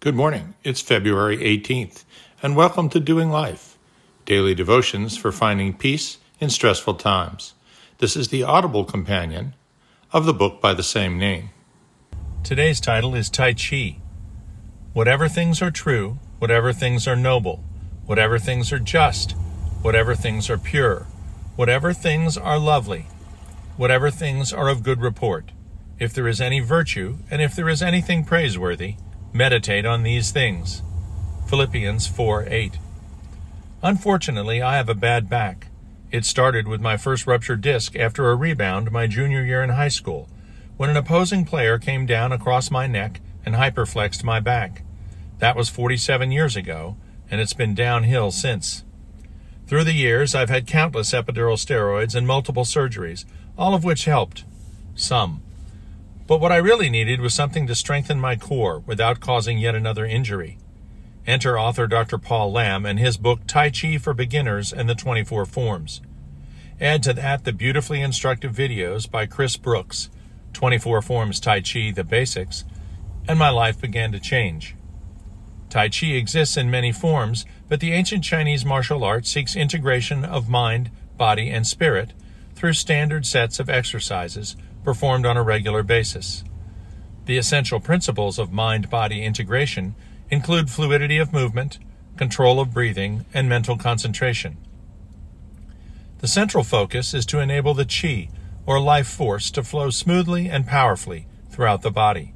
Good morning. It's February 18th, and welcome to Doing Life, daily devotions for finding peace in stressful times. This is the audible companion of the book by the same name. Today's title is Tai Chi. Whatever things are true, whatever things are noble, whatever things are just, whatever things are pure, whatever things are lovely, whatever things are of good report, if there is any virtue, and if there is anything praiseworthy, Meditate on these things. Philippians 4 8. Unfortunately, I have a bad back. It started with my first ruptured disc after a rebound my junior year in high school, when an opposing player came down across my neck and hyperflexed my back. That was 47 years ago, and it's been downhill since. Through the years, I've had countless epidural steroids and multiple surgeries, all of which helped. Some. But what I really needed was something to strengthen my core without causing yet another injury. Enter author Dr. Paul Lam and his book Tai Chi for Beginners and the 24 Forms. Add to that the beautifully instructive videos by Chris Brooks, 24 Forms Tai Chi The Basics, and my life began to change. Tai Chi exists in many forms, but the ancient Chinese martial art seeks integration of mind, body, and spirit through standard sets of exercises performed on a regular basis. The essential principles of mind body integration include fluidity of movement, control of breathing, and mental concentration. The central focus is to enable the chi, or life force, to flow smoothly and powerfully throughout the body.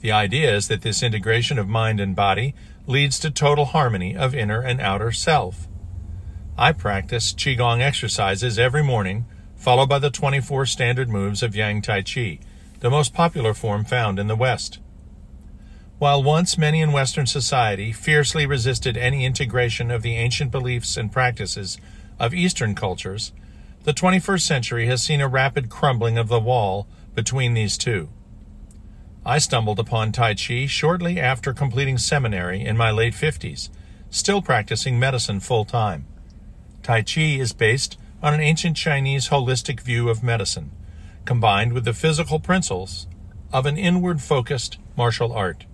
The idea is that this integration of mind and body leads to total harmony of inner and outer self. I practice Qigong exercises every morning followed by the 24 standard moves of Yang Tai Chi, the most popular form found in the West. While once many in Western society fiercely resisted any integration of the ancient beliefs and practices of Eastern cultures, the 21st century has seen a rapid crumbling of the wall between these two. I stumbled upon Tai Chi shortly after completing seminary in my late 50s, still practicing medicine full time. Tai Chi is based on an ancient Chinese holistic view of medicine, combined with the physical principles of an inward focused martial art.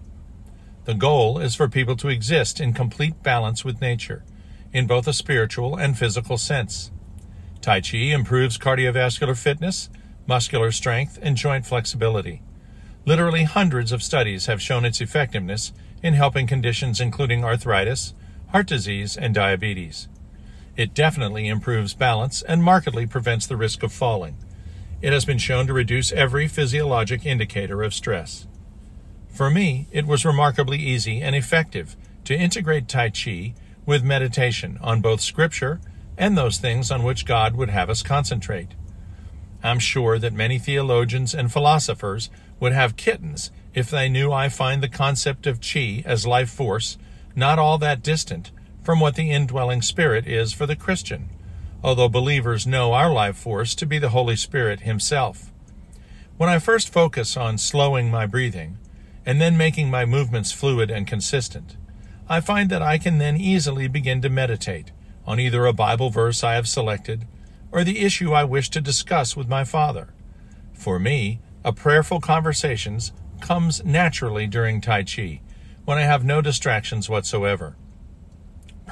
The goal is for people to exist in complete balance with nature, in both a spiritual and physical sense. Tai Chi improves cardiovascular fitness, muscular strength, and joint flexibility. Literally hundreds of studies have shown its effectiveness in helping conditions including arthritis, heart disease, and diabetes. It definitely improves balance and markedly prevents the risk of falling. It has been shown to reduce every physiologic indicator of stress. For me, it was remarkably easy and effective to integrate Tai Chi with meditation on both Scripture and those things on which God would have us concentrate. I'm sure that many theologians and philosophers would have kittens if they knew I find the concept of Chi as life force not all that distant from what the indwelling Spirit is for the Christian, although believers know our life force to be the Holy Spirit Himself. When I first focus on slowing my breathing, and then making my movements fluid and consistent, I find that I can then easily begin to meditate on either a Bible verse I have selected or the issue I wish to discuss with my Father. For me, a prayerful conversations comes naturally during Tai Chi, when I have no distractions whatsoever.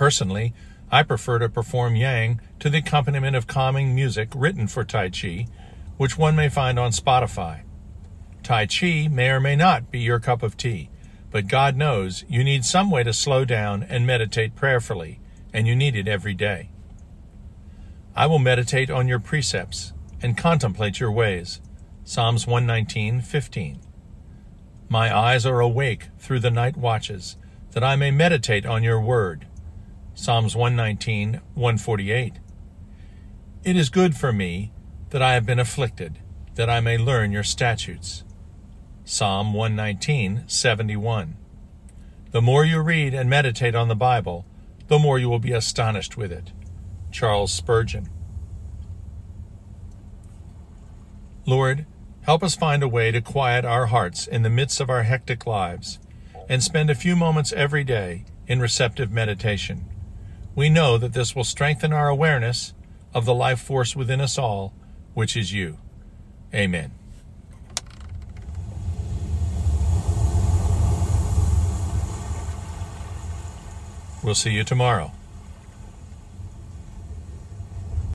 Personally, I prefer to perform Yang to the accompaniment of calming music written for Tai Chi, which one may find on Spotify. Tai Chi may or may not be your cup of tea, but God knows you need some way to slow down and meditate prayerfully, and you need it every day. I will meditate on your precepts and contemplate your ways. Psalms 119:15. My eyes are awake through the night watches, that I may meditate on your word. Psalms 119, 148. It is good for me that I have been afflicted, that I may learn your statutes. Psalm 119, 71. The more you read and meditate on the Bible, the more you will be astonished with it. Charles Spurgeon. Lord, help us find a way to quiet our hearts in the midst of our hectic lives and spend a few moments every day in receptive meditation we know that this will strengthen our awareness of the life force within us all, which is you. Amen. We'll see you tomorrow.